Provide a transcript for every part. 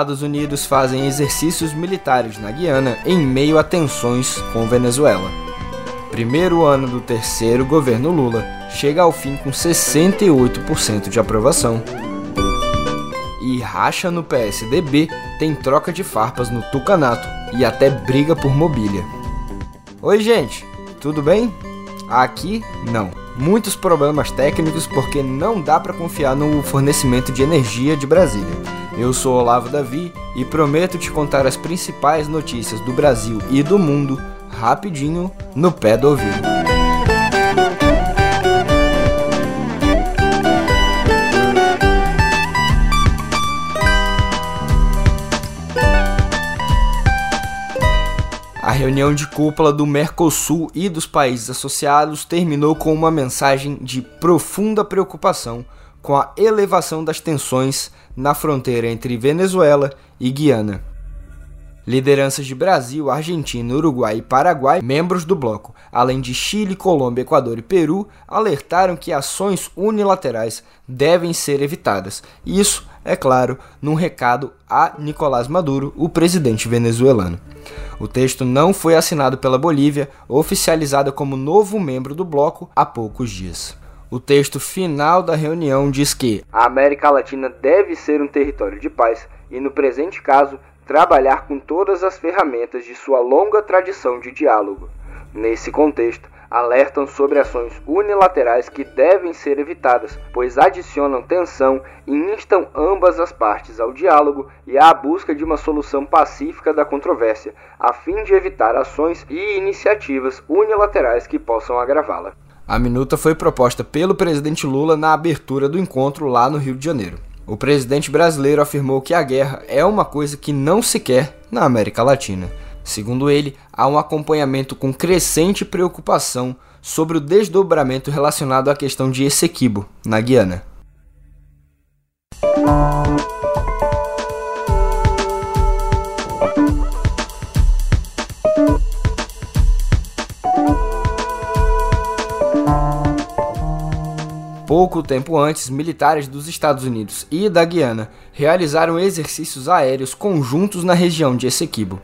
Estados Unidos fazem exercícios militares na Guiana em meio a tensões com Venezuela. Primeiro ano do terceiro governo Lula chega ao fim com 68% de aprovação. E racha no PSDB tem troca de farpas no Tucanato e até briga por mobília. Oi, gente, tudo bem? Aqui não. Muitos problemas técnicos porque não dá para confiar no fornecimento de energia de Brasília. Eu sou Olavo Davi e prometo te contar as principais notícias do Brasil e do mundo rapidinho no pé do ouvido. A reunião de cúpula do Mercosul e dos países associados terminou com uma mensagem de profunda preocupação com a elevação das tensões na fronteira entre Venezuela e Guiana. Lideranças de Brasil, Argentina, Uruguai e Paraguai, membros do bloco, além de Chile, Colômbia, Equador e Peru, alertaram que ações unilaterais devem ser evitadas. Isso, é claro, num recado a Nicolás Maduro, o presidente venezuelano. O texto não foi assinado pela Bolívia, oficializada como novo membro do bloco há poucos dias. O texto final da reunião diz que a América Latina deve ser um território de paz e, no presente caso, trabalhar com todas as ferramentas de sua longa tradição de diálogo. Nesse contexto, alertam sobre ações unilaterais que devem ser evitadas, pois adicionam tensão e instam ambas as partes ao diálogo e à busca de uma solução pacífica da controvérsia, a fim de evitar ações e iniciativas unilaterais que possam agravá-la. A minuta foi proposta pelo presidente Lula na abertura do encontro lá no Rio de Janeiro. O presidente brasileiro afirmou que a guerra é uma coisa que não se quer na América Latina. Segundo ele, há um acompanhamento com crescente preocupação sobre o desdobramento relacionado à questão de Essequibo, na Guiana. Pouco tempo antes, militares dos Estados Unidos e da Guiana realizaram exercícios aéreos conjuntos na região de Essequibo.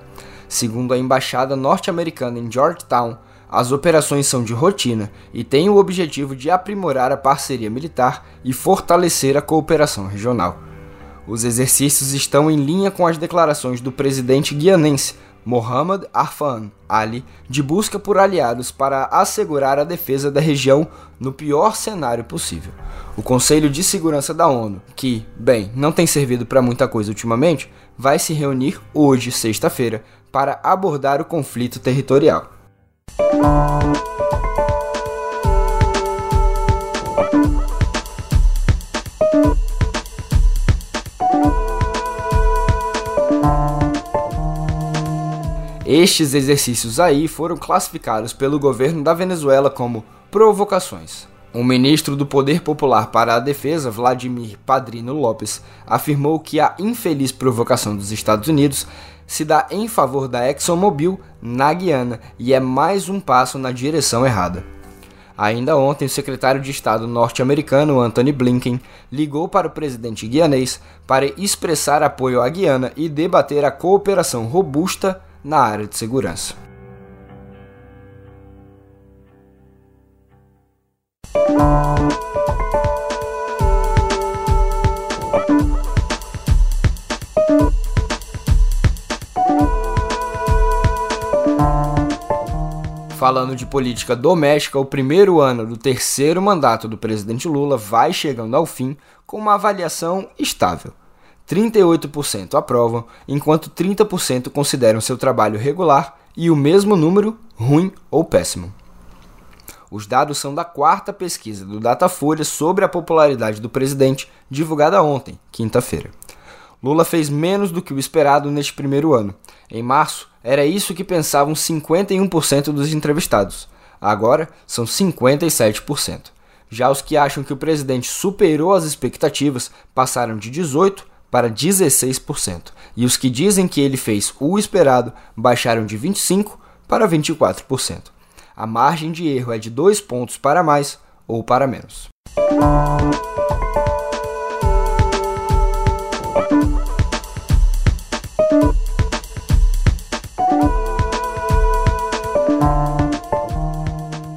Segundo a embaixada norte-americana em Georgetown, as operações são de rotina e têm o objetivo de aprimorar a parceria militar e fortalecer a cooperação regional. Os exercícios estão em linha com as declarações do presidente guianense Mohamed Arfan Ali de busca por aliados para assegurar a defesa da região no pior cenário possível. O Conselho de Segurança da ONU, que, bem, não tem servido para muita coisa ultimamente, vai se reunir hoje, sexta-feira, para abordar o conflito territorial. Estes exercícios aí foram classificados pelo governo da Venezuela como provocações. O ministro do Poder Popular para a Defesa, Vladimir Padrino Lopes, afirmou que a infeliz provocação dos Estados Unidos se dá em favor da ExxonMobil na Guiana e é mais um passo na direção errada. Ainda ontem, o secretário de Estado norte-americano Anthony Blinken ligou para o presidente guianês para expressar apoio à Guiana e debater a cooperação robusta na área de segurança. Falando de política doméstica, o primeiro ano do terceiro mandato do presidente Lula vai chegando ao fim com uma avaliação estável. 38% aprovam, enquanto 30% consideram seu trabalho regular e o mesmo número ruim ou péssimo. Os dados são da quarta pesquisa do Datafolha sobre a popularidade do presidente, divulgada ontem, quinta-feira. Lula fez menos do que o esperado neste primeiro ano. Em março, era isso que pensavam 51% dos entrevistados. Agora, são 57%. Já os que acham que o presidente superou as expectativas passaram de 18% para 16%, e os que dizem que ele fez o esperado baixaram de 25% para 24%. A margem de erro é de 2 pontos para mais ou para menos.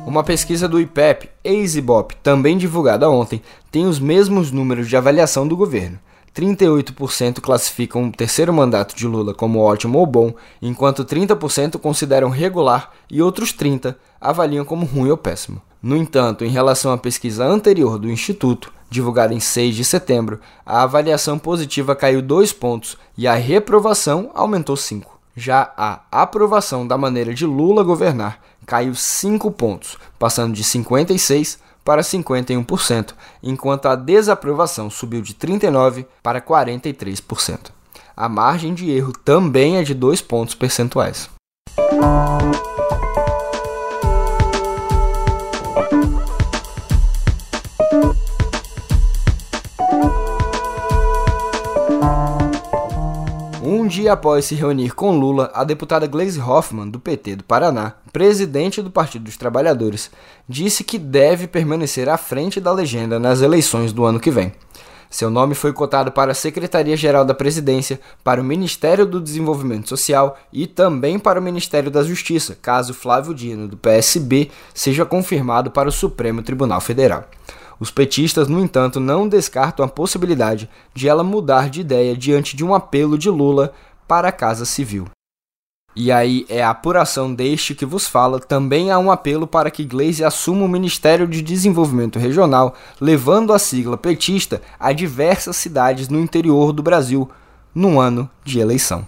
Uma pesquisa do IPEP, ex-IBOP, também divulgada ontem, tem os mesmos números de avaliação do governo. 38% classificam o terceiro mandato de Lula como ótimo ou bom, enquanto 30% consideram regular e outros 30% avaliam como ruim ou péssimo. No entanto, em relação à pesquisa anterior do Instituto, divulgada em 6 de setembro, a avaliação positiva caiu 2 pontos e a reprovação aumentou 5. Já a aprovação da maneira de Lula governar caiu 5 pontos, passando de 56% para 51%, enquanto a desaprovação subiu de 39% para 43%. A margem de erro também é de 2 pontos percentuais. Dia após se reunir com Lula, a deputada Gleisi Hoffmann, do PT do Paraná, presidente do Partido dos Trabalhadores, disse que deve permanecer à frente da legenda nas eleições do ano que vem. Seu nome foi cotado para a Secretaria-Geral da Presidência, para o Ministério do Desenvolvimento Social e também para o Ministério da Justiça, caso Flávio Dino, do PSB, seja confirmado para o Supremo Tribunal Federal. Os petistas, no entanto, não descartam a possibilidade de ela mudar de ideia diante de um apelo de Lula para a Casa Civil. E aí é a apuração deste que vos fala, também há um apelo para que Gleisi assuma o Ministério de Desenvolvimento Regional, levando a sigla petista a diversas cidades no interior do Brasil, no ano de eleição.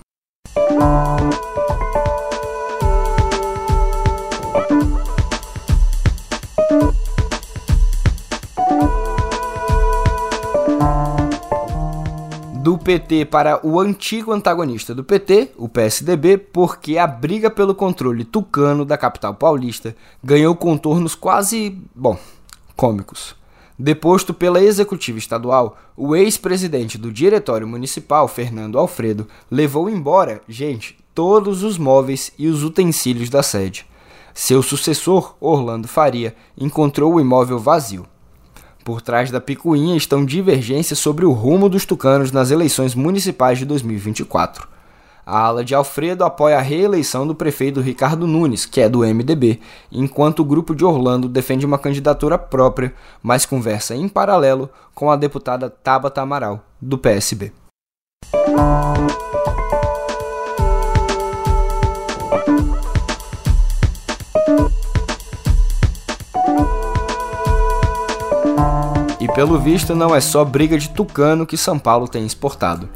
Do PT para o antigo antagonista do PT, o PSDB, porque a briga pelo controle tucano da capital paulista ganhou contornos quase, bom, cômicos. Deposto pela executiva estadual, o ex-presidente do diretório municipal, Fernando Alfredo, levou embora, gente, todos os móveis e os utensílios da sede. Seu sucessor, Orlando Faria, encontrou o imóvel vazio. Por trás da picuinha estão divergências sobre o rumo dos tucanos nas eleições municipais de 2024. A ala de Alfredo apoia a reeleição do prefeito Ricardo Nunes, que é do MDB, enquanto o grupo de Orlando defende uma candidatura própria, mas conversa em paralelo com a deputada Tabata Amaral, do PSB. Pelo visto, não é só briga de tucano que São Paulo tem exportado.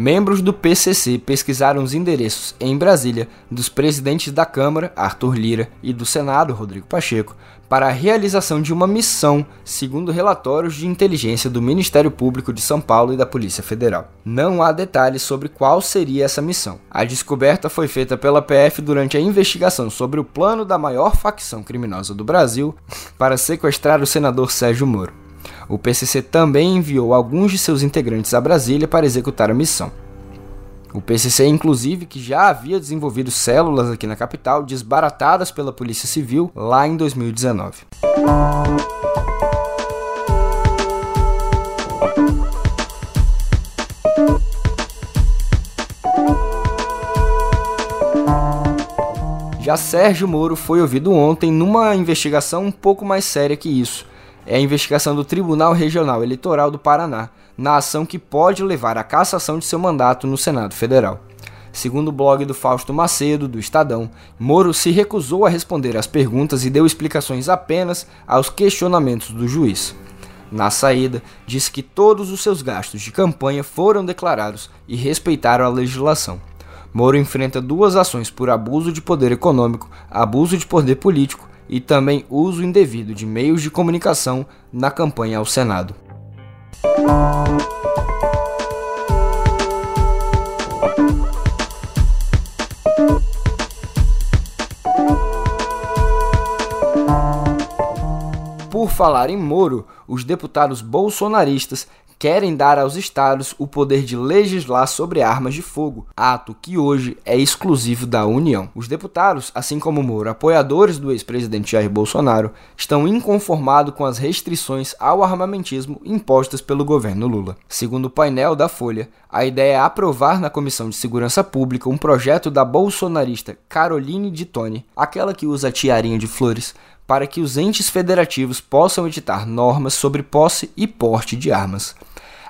Membros do PCC pesquisaram os endereços em Brasília dos presidentes da Câmara, Arthur Lira, e do Senado, Rodrigo Pacheco, para a realização de uma missão, segundo relatórios de inteligência do Ministério Público de São Paulo e da Polícia Federal. Não há detalhes sobre qual seria essa missão. A descoberta foi feita pela PF durante a investigação sobre o plano da maior facção criminosa do Brasil para sequestrar o senador Sérgio Moro. O PCC também enviou alguns de seus integrantes a Brasília para executar a missão. O PCC, inclusive, que já havia desenvolvido células aqui na capital, desbaratadas pela Polícia Civil lá em 2019. Já Sérgio Moro foi ouvido ontem numa investigação um pouco mais séria que isso é a investigação do Tribunal Regional Eleitoral do Paraná, na ação que pode levar à cassação de seu mandato no Senado Federal. Segundo o blog do Fausto Macedo, do Estadão, Moro se recusou a responder às perguntas e deu explicações apenas aos questionamentos do juiz. Na saída, disse que todos os seus gastos de campanha foram declarados e respeitaram a legislação. Moro enfrenta duas ações por abuso de poder econômico, abuso de poder político e também uso indevido de meios de comunicação na campanha ao Senado. Por falar em Moro, os deputados bolsonaristas querem dar aos estados o poder de legislar sobre armas de fogo, ato que hoje é exclusivo da União. Os deputados, assim como Moro, apoiadores do ex-presidente Jair Bolsonaro, estão inconformados com as restrições ao armamentismo impostas pelo governo Lula. Segundo o painel da Folha, a ideia é aprovar na Comissão de Segurança Pública um projeto da bolsonarista Caroline de Tone, aquela que usa tiarinha de flores, para que os entes federativos possam editar normas sobre posse e porte de armas.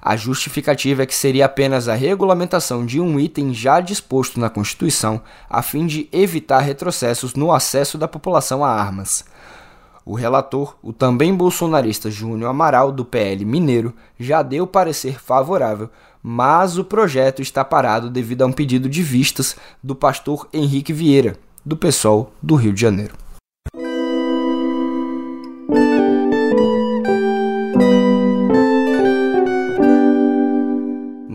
A justificativa é que seria apenas a regulamentação de um item já disposto na Constituição, a fim de evitar retrocessos no acesso da população a armas. O relator, o também bolsonarista Júnior Amaral, do PL Mineiro, já deu parecer favorável, mas o projeto está parado devido a um pedido de vistas do pastor Henrique Vieira, do PSOL do Rio de Janeiro.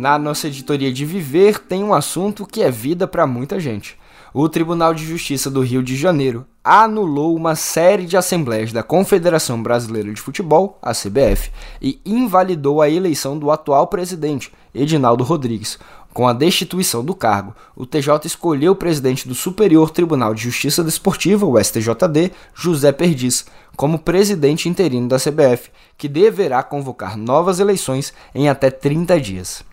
Na nossa editoria de Viver tem um assunto que é vida para muita gente. O Tribunal de Justiça do Rio de Janeiro anulou uma série de assembleias da Confederação Brasileira de Futebol, a CBF, e invalidou a eleição do atual presidente, Edinaldo Rodrigues. Com a destituição do cargo, o TJ escolheu o presidente do Superior Tribunal de Justiça Desportiva, o STJD, José Perdiz, como presidente interino da CBF, que deverá convocar novas eleições em até 30 dias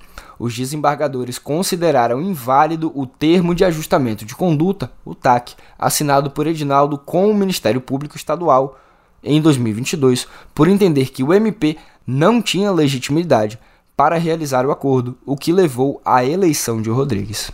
os desembargadores consideraram inválido o termo de ajustamento de conduta, o TAC, assinado por Edinaldo com o Ministério Público Estadual em 2022, por entender que o MP não tinha legitimidade para realizar o acordo, o que levou à eleição de Rodrigues.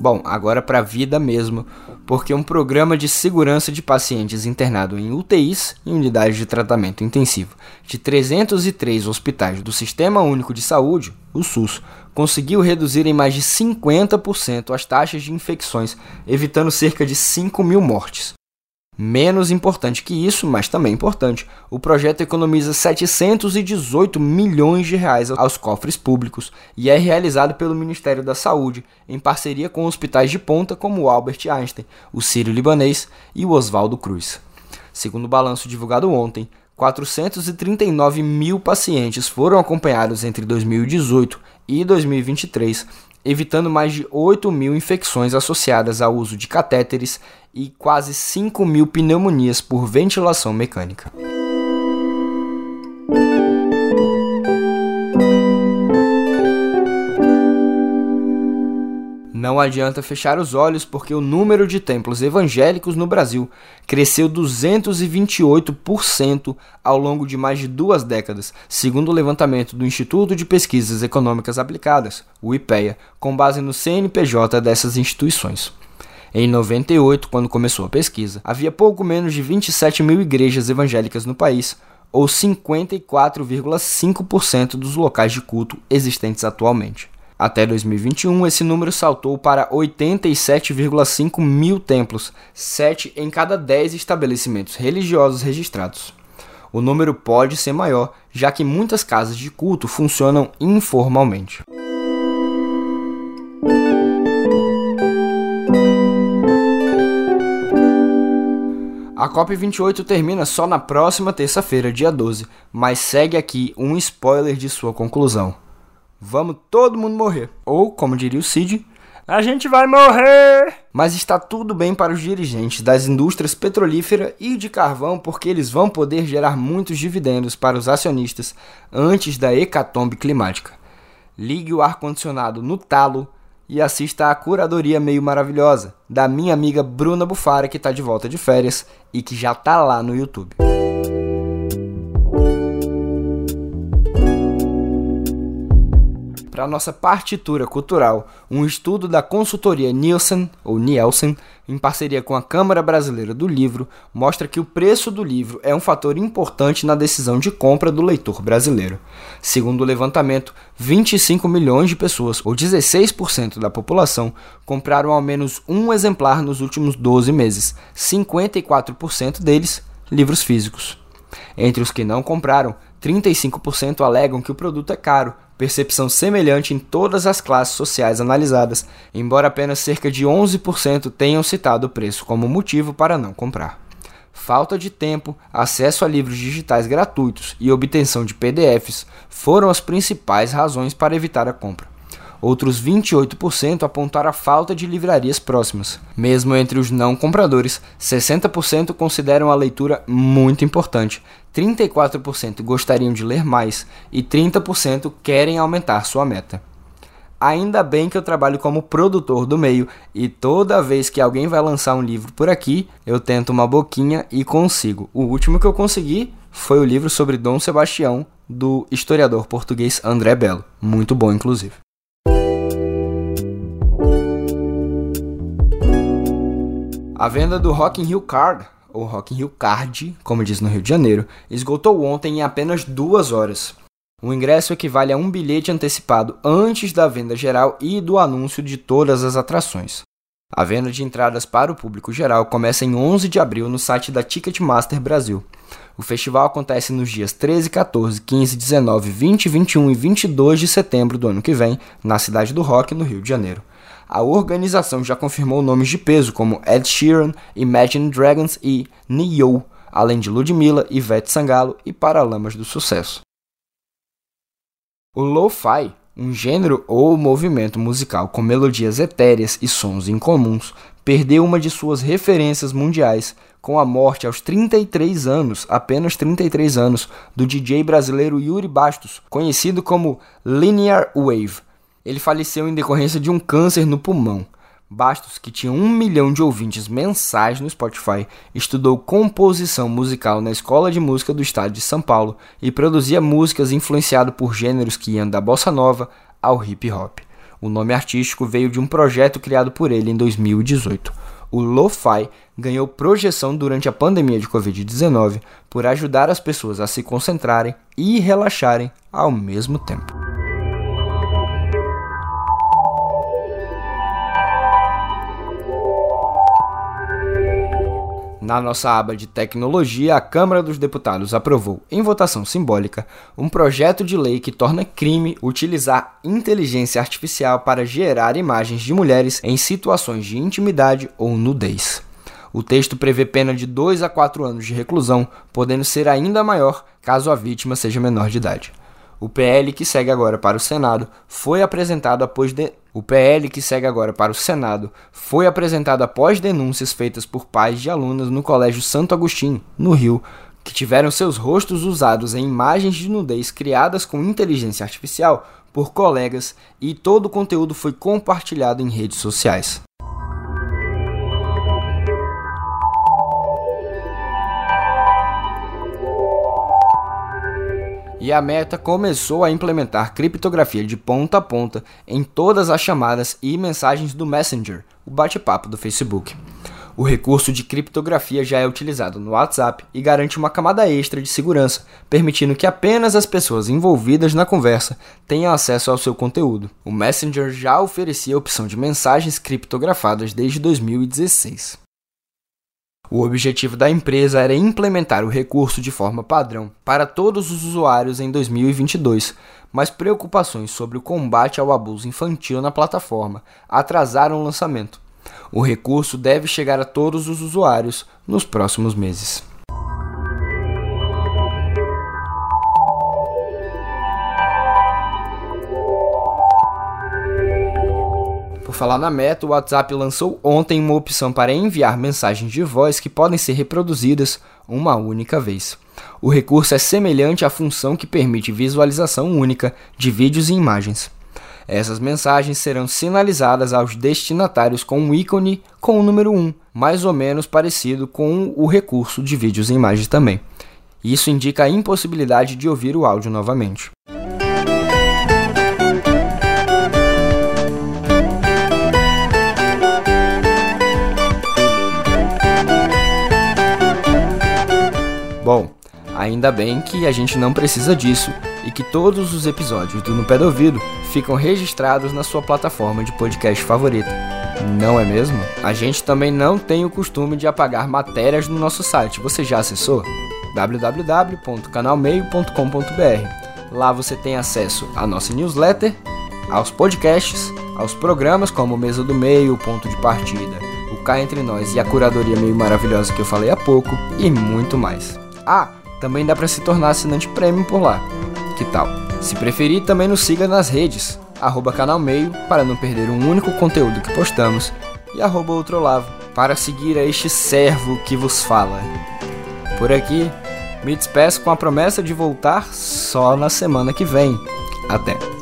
Bom, agora para a vida mesmo, porque um programa de segurança de pacientes internado em UTIs e unidades de tratamento intensivo de 303 hospitais do Sistema Único de Saúde, o SUS, conseguiu reduzir em mais de 50% as taxas de infecções, evitando cerca de 5 mil mortes. Menos importante que isso, mas também importante, o projeto economiza 718 milhões de reais aos cofres públicos e é realizado pelo Ministério da Saúde, em parceria com hospitais de ponta como o Albert Einstein, o Sírio-Libanês e o Oswaldo Cruz. Segundo o balanço divulgado ontem, 439 mil pacientes foram acompanhados entre 2018 e 2023 evitando mais de 8 mil infecções associadas ao uso de catéteres e quase 5 mil pneumonias por ventilação mecânica. Não adianta fechar os olhos porque o número de templos evangélicos no Brasil cresceu 228% ao longo de mais de duas décadas, segundo o levantamento do Instituto de Pesquisas Econômicas Aplicadas, o IPEA, com base no CNPJ dessas instituições. Em 98, quando começou a pesquisa, havia pouco menos de 27 mil igrejas evangélicas no país, ou 54,5% dos locais de culto existentes atualmente. Até 2021, esse número saltou para 87,5 mil templos, 7 em cada 10 estabelecimentos religiosos registrados. O número pode ser maior, já que muitas casas de culto funcionam informalmente. A COP28 termina só na próxima terça-feira, dia 12, mas segue aqui um spoiler de sua conclusão. Vamos todo mundo morrer. Ou, como diria o Cid, a gente vai morrer! Mas está tudo bem para os dirigentes das indústrias petrolífera e de carvão, porque eles vão poder gerar muitos dividendos para os acionistas antes da hecatombe climática. Ligue o ar-condicionado no talo e assista à curadoria meio maravilhosa da minha amiga Bruna Bufara, que está de volta de férias e que já está lá no YouTube. Para nossa partitura cultural, um estudo da consultoria Nielsen, ou Nielsen, em parceria com a Câmara Brasileira do Livro, mostra que o preço do livro é um fator importante na decisão de compra do leitor brasileiro. Segundo o levantamento, 25 milhões de pessoas, ou 16% da população, compraram ao menos um exemplar nos últimos 12 meses, 54% deles livros físicos. Entre os que não compraram, 35% alegam que o produto é caro, percepção semelhante em todas as classes sociais analisadas, embora apenas cerca de 11% tenham citado o preço como motivo para não comprar. Falta de tempo, acesso a livros digitais gratuitos e obtenção de PDFs foram as principais razões para evitar a compra. Outros 28% apontaram a falta de livrarias próximas. Mesmo entre os não compradores, 60% consideram a leitura muito importante, 34% gostariam de ler mais e 30% querem aumentar sua meta. Ainda bem que eu trabalho como produtor do meio e toda vez que alguém vai lançar um livro por aqui, eu tento uma boquinha e consigo. O último que eu consegui foi o livro sobre Dom Sebastião, do historiador português André Belo. Muito bom, inclusive. A venda do Rock in Rio Card, ou Rock in Rio Card, como diz no Rio de Janeiro, esgotou ontem em apenas duas horas. O ingresso equivale a um bilhete antecipado antes da venda geral e do anúncio de todas as atrações. A venda de entradas para o público geral começa em 11 de abril no site da Ticketmaster Brasil. O festival acontece nos dias 13, 14, 15, 19, 20, 21 e 22 de setembro do ano que vem, na cidade do Rock, no Rio de Janeiro. A organização já confirmou nomes de peso como Ed Sheeran, Imagine Dragons e Neo, além de Ludmilla, Ivete Sangalo e Paralamas do Sucesso. O lo-fi, um gênero ou movimento musical com melodias etéreas e sons incomuns, perdeu uma de suas referências mundiais com a morte aos 33 anos, apenas 33 anos, do DJ brasileiro Yuri Bastos, conhecido como Linear Wave. Ele faleceu em decorrência de um câncer no pulmão. Bastos, que tinha um milhão de ouvintes mensais no Spotify, estudou composição musical na Escola de Música do Estado de São Paulo e produzia músicas influenciado por gêneros que iam da bossa nova ao hip hop. O nome artístico veio de um projeto criado por ele em 2018. O Lo-Fi ganhou projeção durante a pandemia de Covid-19 por ajudar as pessoas a se concentrarem e relaxarem ao mesmo tempo. Na nossa aba de tecnologia, a Câmara dos Deputados aprovou, em votação simbólica, um projeto de lei que torna crime utilizar inteligência artificial para gerar imagens de mulheres em situações de intimidade ou nudez. O texto prevê pena de 2 a 4 anos de reclusão, podendo ser ainda maior caso a vítima seja menor de idade. O PL que segue agora para o Senado foi apresentado após de... o PL que segue agora para o Senado foi apresentado após denúncias feitas por pais de alunas no Colégio Santo Agostinho, no Rio, que tiveram seus rostos usados em imagens de nudez criadas com inteligência artificial por colegas e todo o conteúdo foi compartilhado em redes sociais. E a Meta começou a implementar criptografia de ponta a ponta em todas as chamadas e mensagens do Messenger, o bate-papo do Facebook. O recurso de criptografia já é utilizado no WhatsApp e garante uma camada extra de segurança, permitindo que apenas as pessoas envolvidas na conversa tenham acesso ao seu conteúdo. O Messenger já oferecia a opção de mensagens criptografadas desde 2016. O objetivo da empresa era implementar o recurso de forma padrão para todos os usuários em 2022, mas preocupações sobre o combate ao abuso infantil na plataforma atrasaram o lançamento. O recurso deve chegar a todos os usuários nos próximos meses. Falar na Meta, o WhatsApp lançou ontem uma opção para enviar mensagens de voz que podem ser reproduzidas uma única vez. O recurso é semelhante à função que permite visualização única de vídeos e imagens. Essas mensagens serão sinalizadas aos destinatários com um ícone com o número 1, mais ou menos parecido com o recurso de vídeos e imagens também. Isso indica a impossibilidade de ouvir o áudio novamente. Ainda bem que a gente não precisa disso e que todos os episódios do No Pé do Ouvido ficam registrados na sua plataforma de podcast favorita. Não é mesmo? A gente também não tem o costume de apagar matérias no nosso site. Você já acessou? www.canalmeio.com.br. Lá você tem acesso à nossa newsletter, aos podcasts, aos programas como Mesa do Meio, Ponto de Partida, o Cá Entre Nós e a curadoria meio maravilhosa que eu falei há pouco, e muito mais. Ah, também dá para se tornar assinante premium por lá. Que tal? Se preferir, também nos siga nas redes, arroba canal meio, para não perder um único conteúdo que postamos, e arroba outrolavo, para seguir a este servo que vos fala. Por aqui, me despeço com a promessa de voltar só na semana que vem. Até!